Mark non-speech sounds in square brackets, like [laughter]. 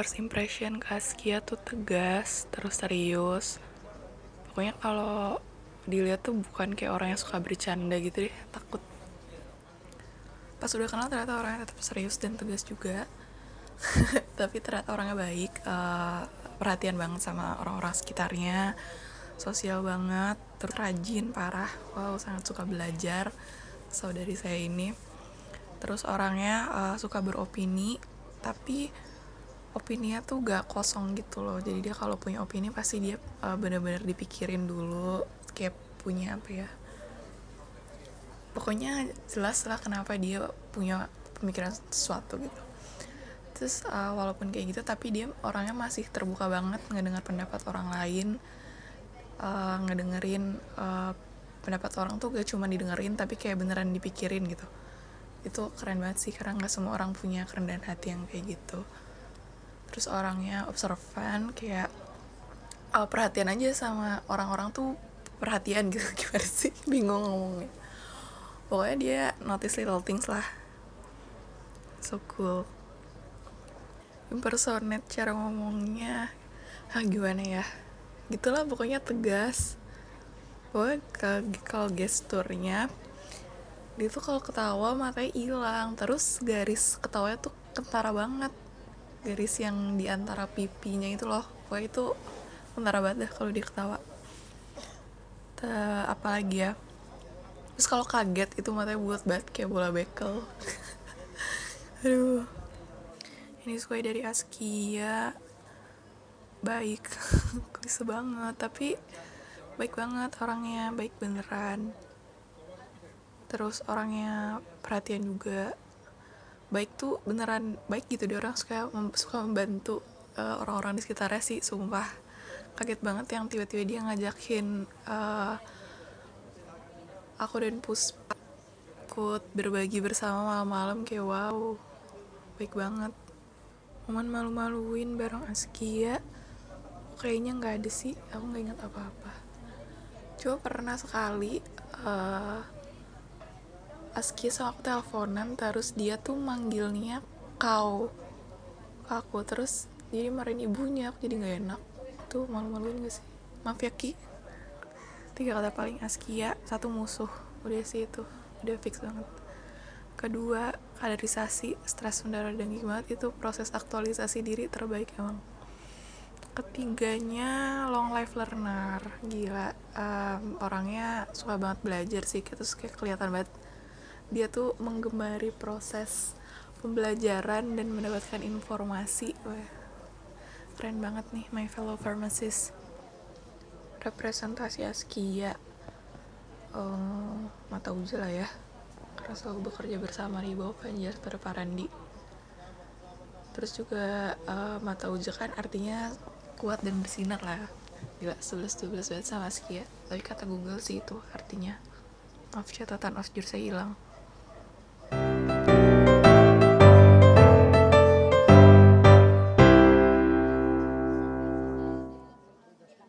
first impression ke Askia tuh tegas terus serius. Pokoknya kalau dilihat tuh bukan kayak orang yang suka bercanda gitu deh takut. Pas udah kenal ternyata orangnya tetap serius dan tegas juga. [laughs] Tapi ternyata orangnya baik uh, perhatian banget sama orang-orang sekitarnya sosial banget terus rajin parah. Wow sangat suka belajar saudari saya ini. Terus orangnya uh, suka beropini tapi opininya tuh gak kosong gitu loh. Jadi dia kalau punya opini pasti dia uh, bener-bener dipikirin dulu kayak punya apa ya pokoknya jelas lah kenapa dia punya pemikiran sesuatu gitu. Terus uh, walaupun kayak gitu tapi dia orangnya masih terbuka banget ngedengar pendapat orang lain uh, ngedengerin uh, pendapat orang tuh gak cuma didengerin tapi kayak beneran dipikirin gitu. Itu keren banget sih karena nggak semua orang punya kerendahan hati yang kayak gitu terus orangnya observan kayak uh, perhatian aja sama orang-orang tuh perhatian [laughs] gitu. Gimana sih? Bingung ngomongnya. Pokoknya dia notice little things lah. So cool. Impersonate cara ngomongnya. Ah gimana ya? Gitulah pokoknya tegas. Pokoknya kalau gesturnya dia tuh kalau ketawa matanya hilang. Terus garis ketawanya tuh kentara banget garis yang di antara pipinya itu loh. Pokoknya itu kentara banget dah kalau dia ketawa. Apalagi ya? Terus kalau kaget itu matanya buat banget kayak bola bekel. [laughs] Aduh. Ini sesuai dari Askia. Baik. [laughs] Klise banget tapi baik banget orangnya. Baik beneran. Terus orangnya perhatian juga baik tuh beneran baik gitu dia orang suka mem suka membantu uh, orang-orang di sekitarnya sih sumpah. Kaget banget yang tiba-tiba dia ngajakin uh, aku dan Puspa ikut berbagi bersama malam-malam kayak wow baik banget. Momen malu-maluin bareng Askia kayaknya nggak ada sih aku nggak ingat apa-apa. Cuma pernah sekali uh, Aski sama aku teleponan terus dia tuh manggilnya kau aku terus jadi marahin ibunya aku jadi nggak enak. Tuh malu-maluin gak sih? Maaf ya Ki. Tiga kata paling Askia satu musuh. Udah sih itu udah fix banget. Kedua kaderisasi stres mendarah daging banget itu proses aktualisasi diri terbaik emang. Ketiganya long life learner. Gila um, orangnya suka banget belajar sih terus kayak kelihatan banget dia tuh menggemari proses pembelajaran dan mendapatkan informasi. Wah, keren banget nih my fellow pharmacist. Representasi Askia. Um, mata uji lah ya. Karena selalu bekerja bersama di bawah panjar pada Parandi terus juga uh, mata uji kan artinya kuat dan bersinar lah. Gila 11-12 banget sama Askia. Tapi kata Google sih itu artinya. Maaf catatan jur saya hilang